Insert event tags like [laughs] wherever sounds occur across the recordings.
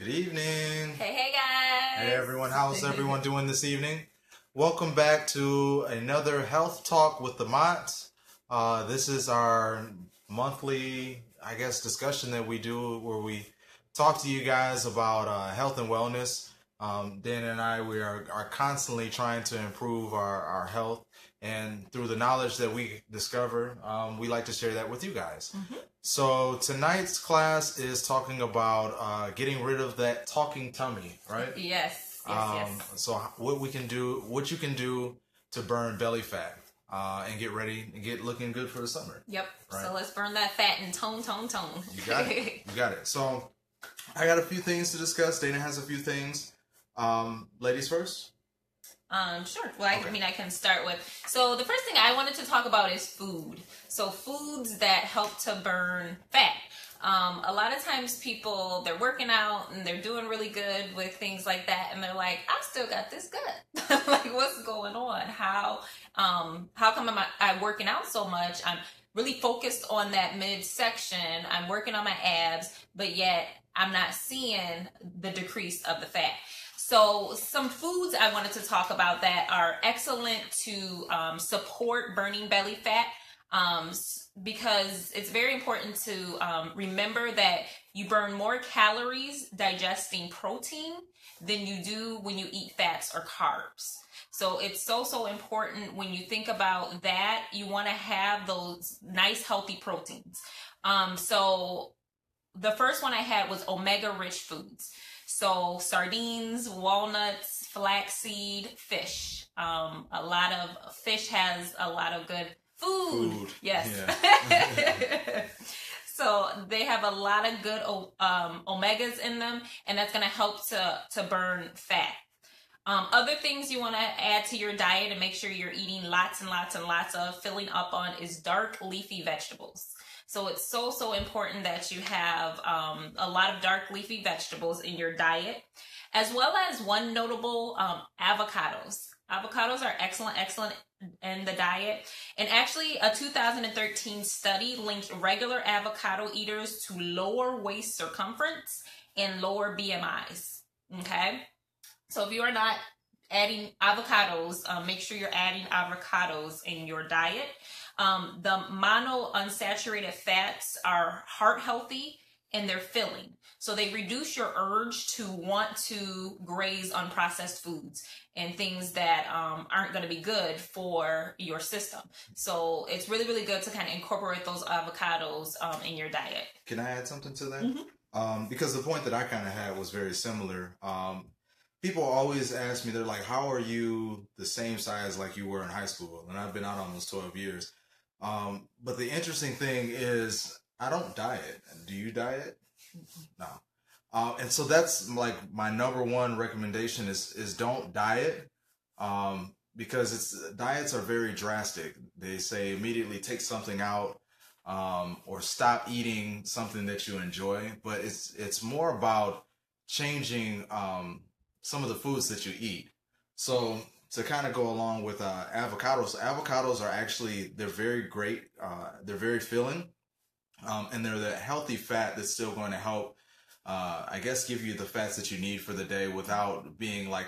Good evening. Hey, hey guys. Hey everyone, how's everyone doing this evening? Welcome back to another health talk with the Motts. Uh, this is our monthly, I guess, discussion that we do where we talk to you guys about uh, health and wellness. Um, Dan and I, we are, are constantly trying to improve our, our health, and through the knowledge that we discover, um, we like to share that with you guys. So tonight's class is talking about uh, getting rid of that talking tummy, right? Yes, yes, Um, yes. so what we can do, what you can do to burn belly fat uh, and get ready and get looking good for the summer. Yep. right. So let's burn that fat and tone, tone, tone. You got it. [laughs] You got it. So I got a few things to discuss. Dana has a few things. Um, ladies first. Um, sure. Well, I, Okay. mean, I can start with. So the first thing I wanted to talk about is food. So foods that help to burn fat. Um, a lot of times people they're working out and they're doing really good with things like that, and they're like, "I still got this gut. [laughs] like, what's going on? How um, how come I'm I working out so much? I'm really focused on that midsection. I'm working on my abs, but yet I'm not seeing the decrease of the fat. So, some foods I wanted to talk about that are excellent to um, support burning belly fat um, because it's very important to um, remember that you burn more calories digesting protein than you do when you eat fats or carbs. So it's so so important when you think about that. You want to have those nice healthy proteins. Um, so the first one I had was omega rich foods. So sardines, walnuts, flaxseed, fish. Um, a lot of fish has a lot of good food. Food, Yes. [laughs] so they have a lot of good um, omegas in them, and that's going to help to to burn fat. Um, other things you want to add to your diet and make sure you're eating lots and lots and lots of filling up on is dark leafy vegetables. So it's so so important that you have um, a lot of dark leafy vegetables in your diet, as well as one notable um, avocados. Avocados are excellent, excellent in the diet. And actually, a 2013 study linked regular avocado eaters to lower waist circumference and lower BMIs. Okay, so if you are not adding avocados, um, make sure you're adding avocados in your diet. Um, the mono unsaturated fats are heart healthy and they're filling. So they reduce your urge to want to graze unprocessed foods and things that um, aren't going to be good for your system. So it's really, really good to kind of incorporate those avocados um, in your diet. Can I add something to that? Mhm. Um, because the point that I kind of had was very similar. Um, people always ask me, they're like, "How are you the same size like you were in high school?" And I've been out almost twelve years. Um, but the interesting thing is, I don't diet. Do you diet? No. Uh, and so that's like my number one recommendation is is don't diet. Um, because it's diets are very drastic. They say immediately take something out um, or stop eating something that you enjoy. But it's it's more about changing um, some of the foods that you eat. So to kind of go along with uh, avocados, avocados are actually they're very great. Uh, they're very filling, um, and they're the healthy fat that's still going to help. Uh, I guess give you the fats that you need for the day without being like,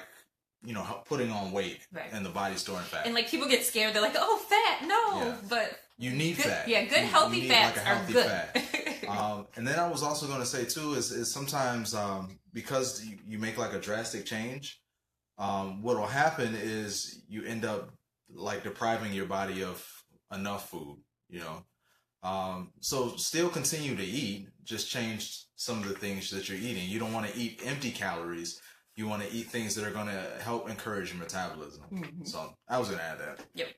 you know, putting on weight Right. and the body storing fat. And like people get scared, they're like, "Oh, fat, no!" Yeah. But you need good, fat. yeah, good You- healthy you fats like, a are healthy good. fat. [laughs] um, and then I was also going to say too is, is sometimes um, because you make like a drastic change, um, what will happen is you end up like depriving your body of enough food. You know, um, so still continue to eat, just change some of the things that you're eating. You don't want to eat empty calories. You want to eat things that are going to help encourage your metabolism. Mhm. So I was going to add that. Yep.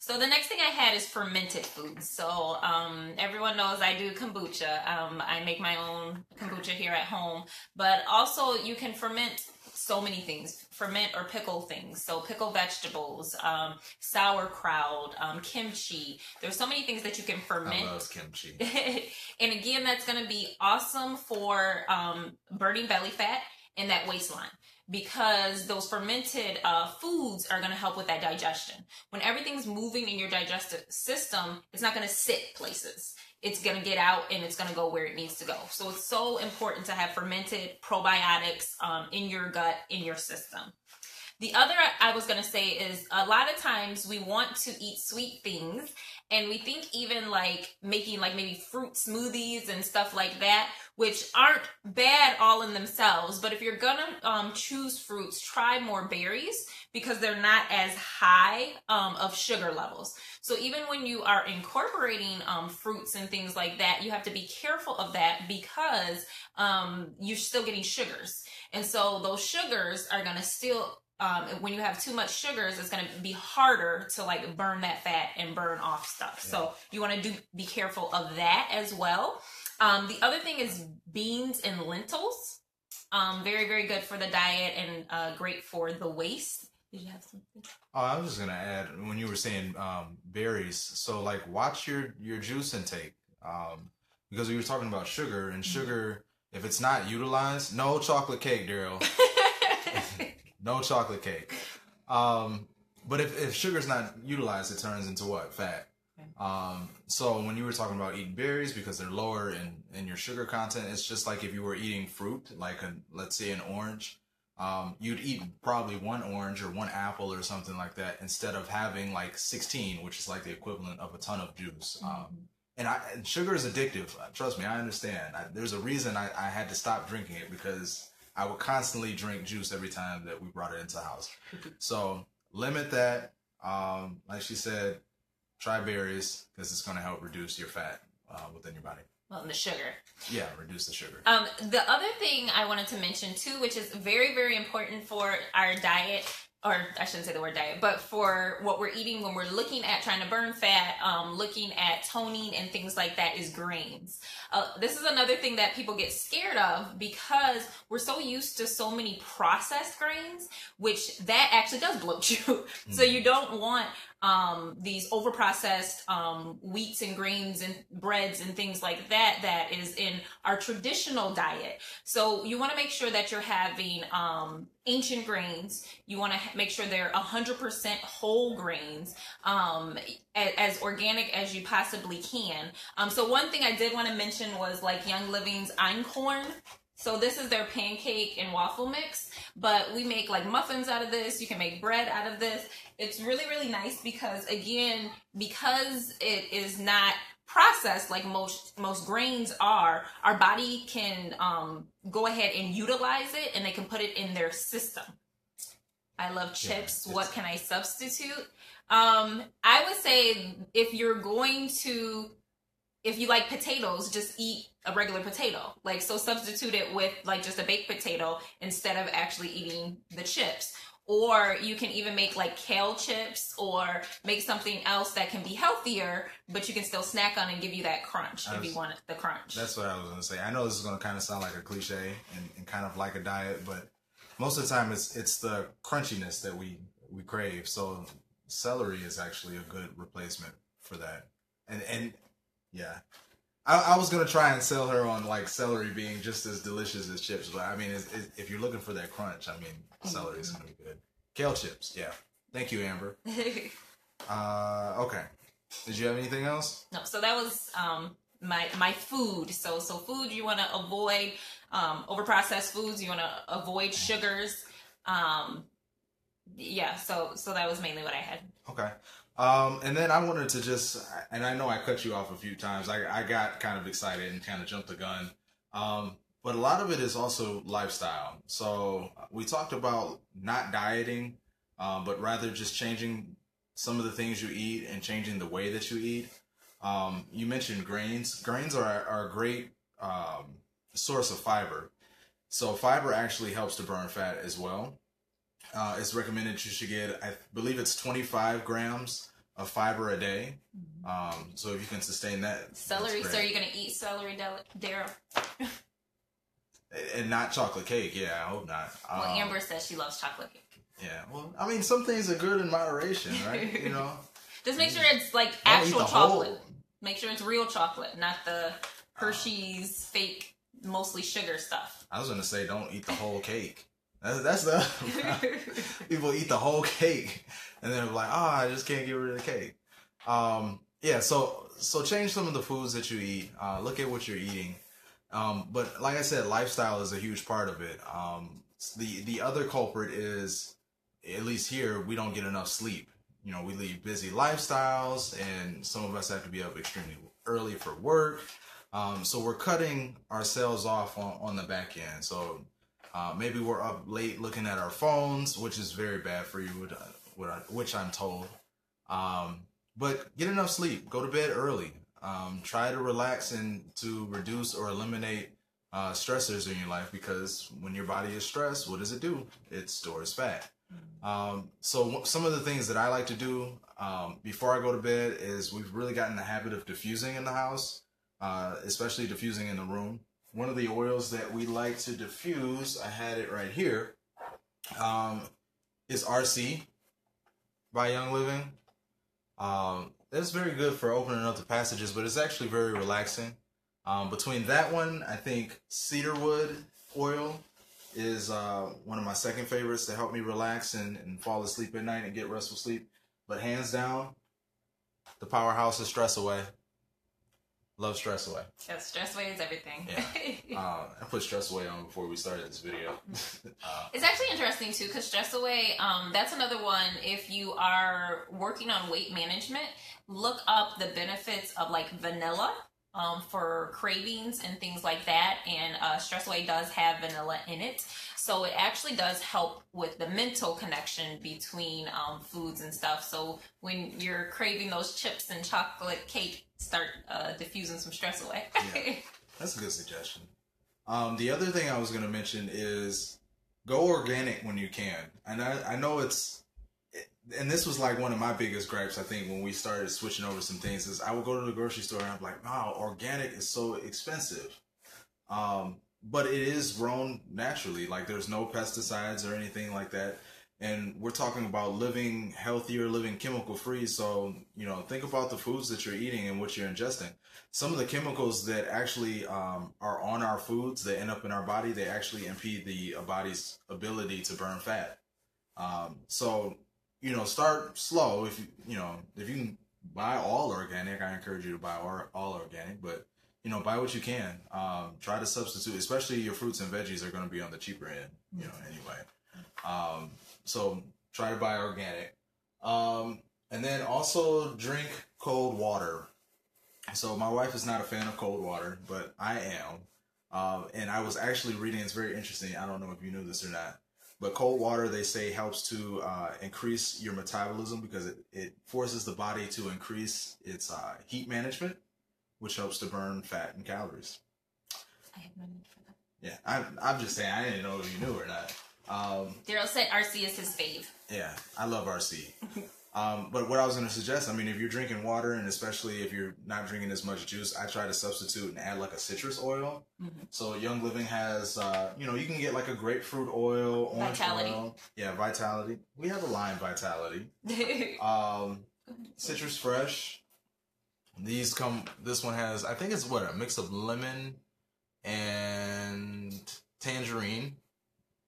So the next thing I had is fermented foods. So um, everyone knows I do kombucha. Um, I make my own kombucha here at home, but also you can ferment so many things. Ferment or pickle things. So pickle vegetables, um, sauerkraut, um, kimchi. There's so many things that you can I ferment. love kimchi. [laughs] and again, that's going to be awesome for um, burning belly fat in that waistline because those fermented uh, foods are going to help with that digestion. When everything's moving in your digestive system, it's not going to sit places. It's going to get out and it's going to go where it needs to go. So it's so important to have fermented probiotics um, in your gut, in your system. The other I was going to say is a lot of times we want to eat sweet things and we think even like making like maybe fruit smoothies and stuff like that which aren't bad all in themselves but if you're gonna um, choose fruits try more berries because they're not as high um, of sugar levels. So even when you are incorporating um, fruits and things like that you have to be careful of that because um, you're still getting sugars. And so those sugars are going to still um, when you have too much sugars, it's going to be harder to like burn that fat and burn off stuff. Yeah. So you want to do be careful of that as well. Um, the other thing is beans and lentils. Um, very very good for the diet and uh, great for the waist. Did you have something? Oh, I was just gonna add when you were saying um, berries. So like, watch your your juice intake um, because we were talking about sugar and mm-hmm. sugar. If it's not utilized, no chocolate cake, Daryl. [laughs] [laughs] no chocolate cake. Um, but if, if sugar's not utilized, it turns into what? Fat. Um, so when you were talking about eating berries because they're lower in, in your sugar content, it's just like if you were eating fruit, like a, let's say an orange, um, you'd eat probably one orange or one apple or something like that instead of having like 16, which is like the equivalent of a ton of juice. Um, mm-hmm. and, I, and sugar is addictive. Trust me, I understand. I, there's a reason I, I had to stop drinking it because I would constantly drink juice every time that we brought it into the house. so limit that. Um, like she said, try berries because it's going to help reduce your fat uh, within your body. Well, and the sugar. Yeah, reduce the sugar. Um, the other thing I wanted to mention too, which is very, very important for our diet, or I shouldn't say the word diet, but for what we're eating when we're looking at trying to burn fat, um, looking at toning and things like that is grains. Uh, this is another thing that people get scared of because we're so used to so many processed grains, which that actually does bloat [laughs] you. Mm-hmm. so you don't want um, these over processed um, wheats and grains and breads and things like that that is in our traditional diet. So you want to make sure that you're having um, ancient grains. You want to make sure they're 100% whole grains, um, as, as, organic as you possibly can. Um, so one thing I did want to mention was like Young Living's einkorn. So this is their pancake and waffle mix, but we make like muffins out of this. You can make bread out of this. It's really, really nice because again, because it is not processed like most most grains are our body can um, go ahead and utilize it and they can put it in their system i love chips yeah, what can i substitute um, i would say if you're going to if you like potatoes just eat a regular potato. Like so substitute it with like just a baked potato instead of actually eating the chips. Or you can even make like kale chips or make something else that can be healthier but you can still snack on and give you that crunch was, if you want the crunch. that's what i was going to say. I know this is going to kind of sound like a cliche and, and, kind of like a diet but most of the time it's it's the crunchiness that we we crave. So celery is actually a good replacement for that. And and yeah I, I, was gonna try and sell her on like celery being just as delicious as chips, but I mean, it's, it's, if you're looking for that crunch, I mean, celery is gonna be good. Kale chips, yeah. Thank you, Amber. [laughs] uh, okay. Did you have anything else? No. So that was um my my food. So so food you want to avoid um over processed foods. You want to avoid sugars. Um, yeah. So so that was mainly what I had. Okay. Um, and then I wanted to just, and I know I cut you off a few times. I, I got kind of excited and kind of jumped the gun. Um, but a lot of it is also lifestyle. So we talked about not dieting, um, but rather just changing some of the things you eat and changing the way that you eat. Um, you mentioned grains. Grains are, are a great um, source of fiber. So fiber actually helps to burn fat as well. Uh, it's recommended you should get, I believe it's 25 grams of fiber a day. Mm-hmm. Um, so if you can sustain that, celery. So are you going to eat celery, Daryl? and not chocolate cake. Yeah, I hope not. Well, um, Amber says she loves chocolate cake. Yeah, well, I mean, some things are good in moderation, right? you know, [laughs] just make sure it's like actual chocolate. Whole. Make sure it's real chocolate, not the Hershey's fake, mostly sugar stuff. I was gonna say, don't eat the whole cake. That's, that's the [laughs] people eat the whole cake, and they're like, "Ah, oh, I just can't get rid of the cake." Um, yeah, so so change some of the foods that you eat. Uh, look at what you're eating. Um, but like I said, lifestyle is a huge part of it. Um, the the other culprit is, at least here, we don't get enough sleep. You know, we lead busy lifestyles, and some of us have to be up extremely early for work. Um, so we're cutting ourselves off on, on the back end. So uh, maybe we're up late looking at our phones, which is very bad for you, which I'm told. Um, but get enough sleep. Go to bed early. Um, try to relax and to reduce or eliminate uh, stressors in your life because when your body is stressed, what does it do? It stores fat. Um, so some of the things that I like to do um, before I go to bed is we've really gotten the habit of diffusing in the house uh, especially diffusing in the room. One of the oils that we like to diffuse, I had it right here, um, is RC by Young Living. Um, it's very good for opening up the passages, but it's actually very relaxing. Um, between that one, I think cedarwood oil is uh, one of my second favorites to help me relax and, and fall asleep at night and get restful sleep. But hands down, the powerhouse is stress away. Love Stress Away. Yeah, Stress Away is everything. Yeah. uh, [laughs] I put Stress Away on before we started this video. [laughs] uh, it's actually interesting too because Stress Away, um, that's another one. If you are working on weight management, look up the benefits of like vanilla um, for cravings and things like that. And uh, Stress Away does have vanilla in it. So it actually does help with the mental connection between um, foods and stuff. So when you're craving those chips and chocolate cake, start uh, diffusing some stress away. [laughs] yeah, that's a good suggestion. Um, the other thing I was going to mention is go organic when you can. And I, I know it's and this was like one of my biggest gripes, I think, when we started switching over some things, is I would go to the grocery store and I'm like, wow, organic is so expensive. Um, but it is grown naturally. Like there's no pesticides or anything like that. And we're talking about living healthier, living chemical free. So, you know, think about the foods that you're eating and what you're ingesting. Some of the chemicals that actually um, are on our foods that end up in our body, they actually impede the body's ability to burn fat. Um, so you know, start slow. If you, you know, if you can buy all organic, I encourage you to buy all, organic, but you know, buy what you can. Um, try to substitute, especially your fruits and veggies are going to be on the cheaper end, you know, anyway. So try to buy organic. Um, and then also drink cold water. So my wife is not a fan of cold water, but I am. Um, and I was actually reading, it's very interesting. I don't know if you knew this or not. But cold water, they say, helps to uh, increase your metabolism because it, it forces the body to increase its uh, heat management, which helps to burn fat and calories. I have no need for that. Yeah, I'm, I'm just saying, I didn't know if you knew or not. Um, Daryl said RC is his fave. Yeah, I love RC. Um, but what I was going to suggest, I mean, if you're drinking water and especially if you're not drinking as much juice, I try to substitute and add like a citrus oil. Mm-hmm. So Young Living has, uh, you know, you can get like a grapefruit oil, orange Vitality. oil. Yeah, Vitality. We have a line Vitality. [laughs] um, citrus Fresh. These come, this one has, I think it's what, a mix of lemon and tangerine.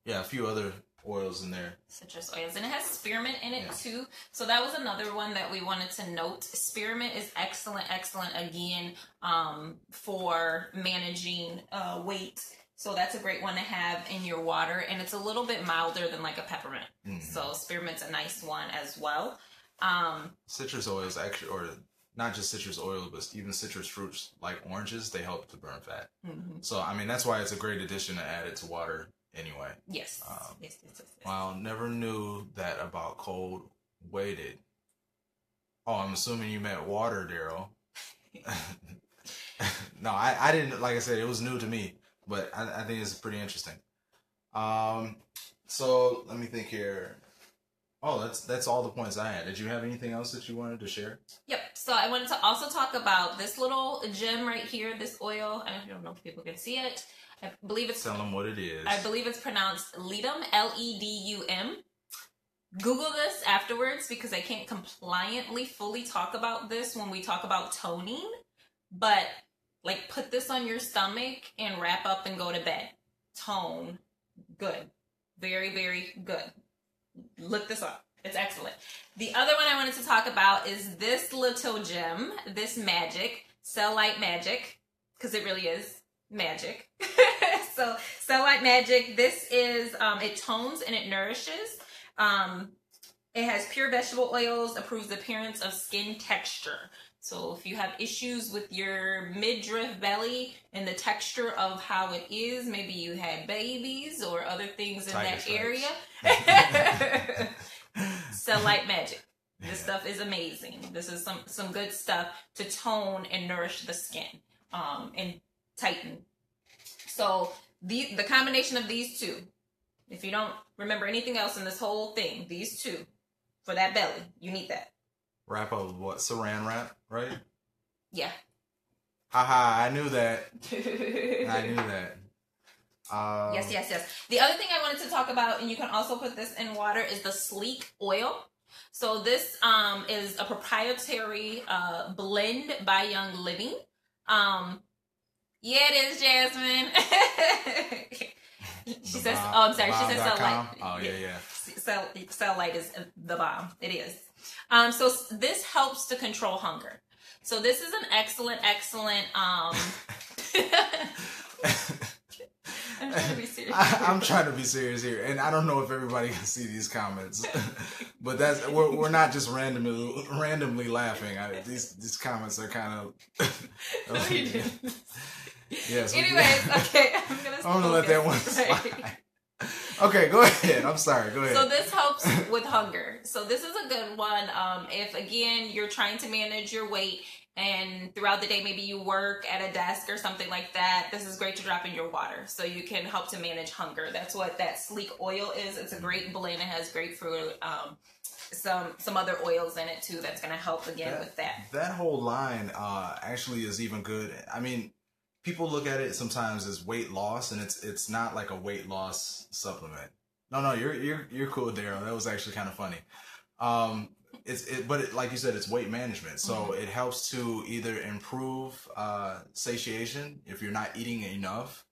Yeah, a few other oils in there. Citrus oils. And it has spearmint in it yeah. too. So that was another one that we wanted to note. Spearmint is excellent, excellent again um, for managing uh, weight. So that's a great one to have in your water. And it's a little bit milder than like a peppermint. Mm-hmm. So spearmint's a nice one as well. Um, citrus oils actually, or not just citrus oil, but even citrus fruits like oranges, they help to burn fat. Mm-hmm. So, I mean, that's why it's a great addition to add it to water anyway. Yes. Um, yes, yes, yes, yes. Wow, never knew that about cold weighted. Oh, I'm assuming you meant water, Daryl. [laughs] no, I, I didn't. Like I said, it was new to me, but I, I think it's pretty interesting. Um, so let me think here. Oh, that's that's all the points I had. Did you have anything else that you wanted to share? Yep. So I wanted to also talk about this little gem right here, this oil. I don't know if people can see it. I believe it's tell them what it is. I believe it's pronounced ledum, L E D U M. Google this afterwards because I can't compliantly fully talk about this when we talk about toning. But like, put this on your stomach and wrap up and go to bed. Tone, good, very very good. Look this up. It's excellent. The other one I wanted to talk about is this little gem, this magic, Cellulite Magic, because it really is magic. [laughs] so Cellulite Magic, this is, um, it tones and it nourishes. Um, it has pure vegetable oils, improves the appearance of skin texture. So if you have issues with your midriff belly and the texture of how it is, maybe you had babies or other things in Tiger that area. [laughs] [laughs] Cellulite Magic. [laughs] This Yeah. stuff is amazing. This is some some good stuff to tone and nourish the skin um, and tighten. So the the combination of these two, if you don't remember anything else in this whole thing, these two for that belly, you need that. Wrap of what? Saran wrap, right? Yeah. Haha, I knew that. [laughs] I knew that. Um, Yes, yes, yes. The other thing I wanted to talk about, and you can also put this in water, is the Slique oil. So this um, is a proprietary uh, blend by Young Living. Um, yeah, it is, Jasmine. [laughs] she says, bomb- "Oh, I'm sorry." She says, "Cell light." Oh, yeah, yeah. Cell, cell light is the bomb. It is. Um, so this helps to control hunger. So this is an excellent, excellent. Um, [laughs] [laughs] I'm trying to be serious. I, I'm trying to be serious here, and I don't know if everybody [laughs] can see these comments, [laughs] but that's we're, we're not just randomly randomly laughing. I, these these comments are kind of. [laughs] Oh, you did. yes. Anyways, okay, I'm gonna. I'm gonna let that one slide. Okay, go ahead. I'm sorry. Go ahead. So this helps with hunger. So this is a good one. Um, if again you're trying to manage your weight and throughout the day maybe you work at a desk or something like that, this is great to drop in your water so you can help to manage hunger. That's what that Slique oil is. It's a great blend. It has grapefruit, um, some some other oils in it too. That's gonna help again with that. That whole line uh, actually is even good. I mean, people look at it sometimes as weight loss, and it's it's not like a weight loss supplement. No, no, you're you're you're cool, Daryl. That was actually kind of funny. Um, it's it, but it, like you said, it's weight management. So Mhm. it helps to either improve uh, satiation if you're not eating enough,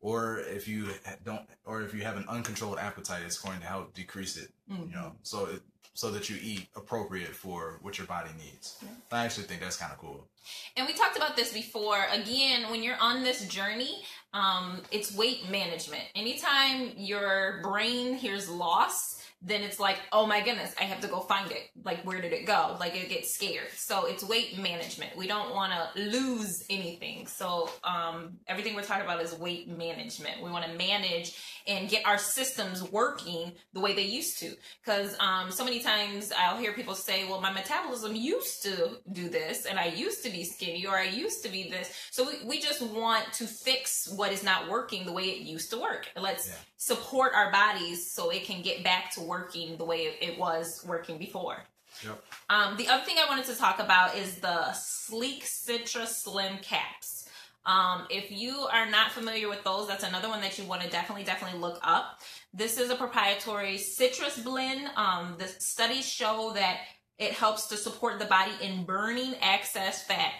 or if you don't, or if you have an uncontrolled appetite, it's going to help decrease it. Mhm. You know, so it, so that you eat appropriate for what your body needs. Yeah. I actually think that's kind of cool. And we talked about this before. Again, when you're on this journey, um, it's weight management. Anytime your brain hears loss, then it's like, oh my goodness, I have to go find it. Like, where did it go? Like, it gets scared. So it's weight management. We don't want to lose anything. So um, everything we're talking about is weight management. We want to manage and get our systems working the way they used to. Because um, so many times I'll hear people say, well, my metabolism used to do this, and I used to be skinny, or I used to be this. So we, we just want to fix what is not working the way it used to work. Let's Yeah. support our bodies so it can get back to working the way it, was working before. Yep. Um, the other thing I wanted to talk about is the Slique Citra Slim Caps. Um, if you are not familiar with those, that's another one that you want to definitely, definitely look up. This is a proprietary citrus blend. Um, the studies show that it helps to support the body in burning excess fat.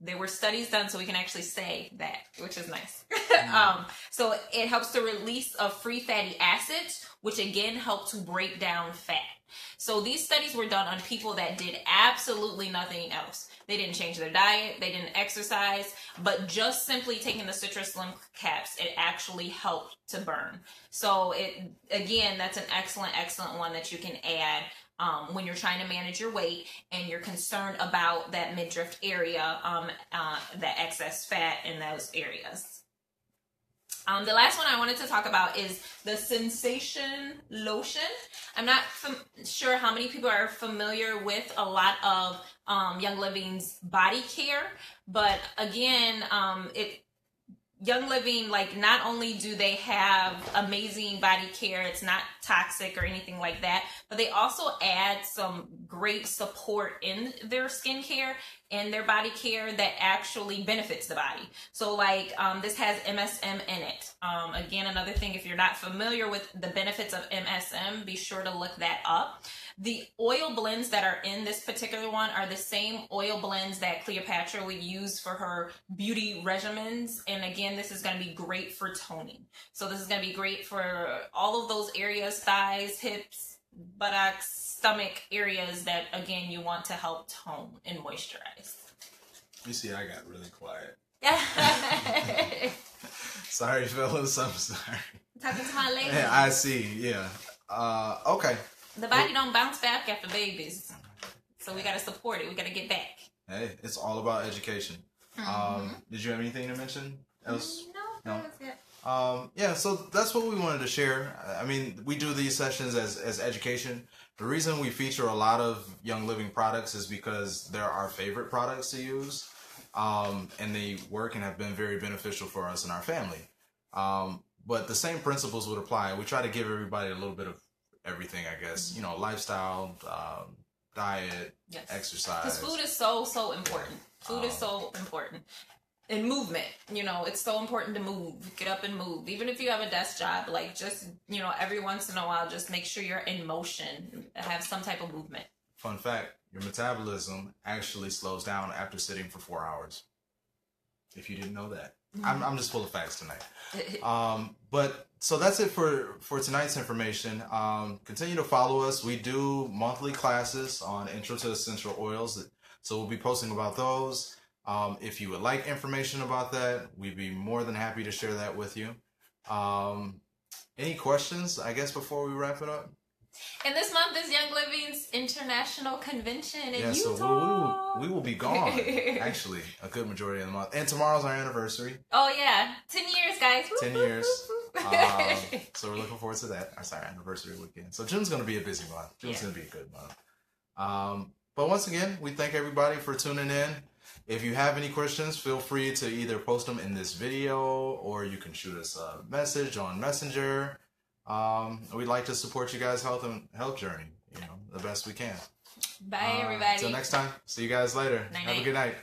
There were studies done so we can actually say that, which is nice. [laughs] um, so it helps to release of free fatty acids, which again help to break down fat. So these studies were done on people that did absolutely nothing else. They didn't change their diet, they didn't exercise, but just simply taking the citrus slim caps, it actually helped to burn. So it again, that's an excellent, excellent one that you can add um, when you're trying to manage your weight and you're concerned about that midriff area, um, uh, that excess fat in those areas. Um, the last one I wanted to talk about is the Sensation Lotion. I'm not sure how many people are familiar with a lot of um, Young Living's body care, but again, um, it Young Living, like, not only do they have amazing body care, it's not toxic or anything like that, but they also add some great support in their skincare and their body care that actually benefits the body. So, like, um, this has MSM in it. Um, again, another thing, if you're not familiar with the benefits of MSM, be sure to look that up. The oil blends that are in this particular one are the same oil blends that Cleopatra would use for her beauty regimens. And again, this is going to be great for toning. So this is going to be great for all of those areas, thighs, hips, buttocks, stomach areas that again you want to help tone and moisturize. You see, I got really quiet. Talking [laughs] [laughs] Sorry, fellas. I'm sorry. Talking to my lady. Yeah, I see. Yeah. Uh, okay. the body don't bounce back after babies, so we gotta support it. We gotta get back. Hey, it's all about education. Um, did you have anything to mention else? No, No. That was it. Um, yeah, so that's what we wanted to share. I mean, we do these sessions as, as education. The reason we feature a lot of Young Living products is because they're our favorite products to use. Um, and they work and have been very beneficial for us and our family. Um, but the same principles would apply. We try to give everybody a little bit of everything, I guess. You know, lifestyle, um, diet, Yes. exercise. Because food is so so important. Food is so important. And movement, you know, it's so important to move. Get up and move. Even if you have a desk job, like just you know, every once in a while, just make sure you're in motion. Have some type of movement. Fun fact your metabolism actually slows down after sitting for four hours. If you didn't know that, I'm, I'm just full of facts tonight. [laughs] Um, but so that's it for for tonight's information. Um, continue to follow us. We do monthly classes on Intro to Essential Oils, so we'll be posting about those. Um, if you would like information about that, we'd be more than happy to share that with you. Um, any questions? I guess before we wrap it up. And this month is Young Living's International Convention in Yeah, so we, we, will, we will be gone. [laughs] Actually, a good majority of the month. And tomorrow's our anniversary. oh yeah, ten years, guys. 10 years. Um, [laughs] so we're looking forward to that. Our sorry, anniversary weekend. So June's going to be a busy month. June's Yeah. going to be a good month. Um, but once again, we thank everybody for tuning in. If you have any questions, feel free to either post them in this video or you can shoot us a message on Messenger. Um, we'd like to support you guys' health and health journey, you know, the best we can. Bye, Uh, everybody. Until next time, see you guys later. Night, have a good night.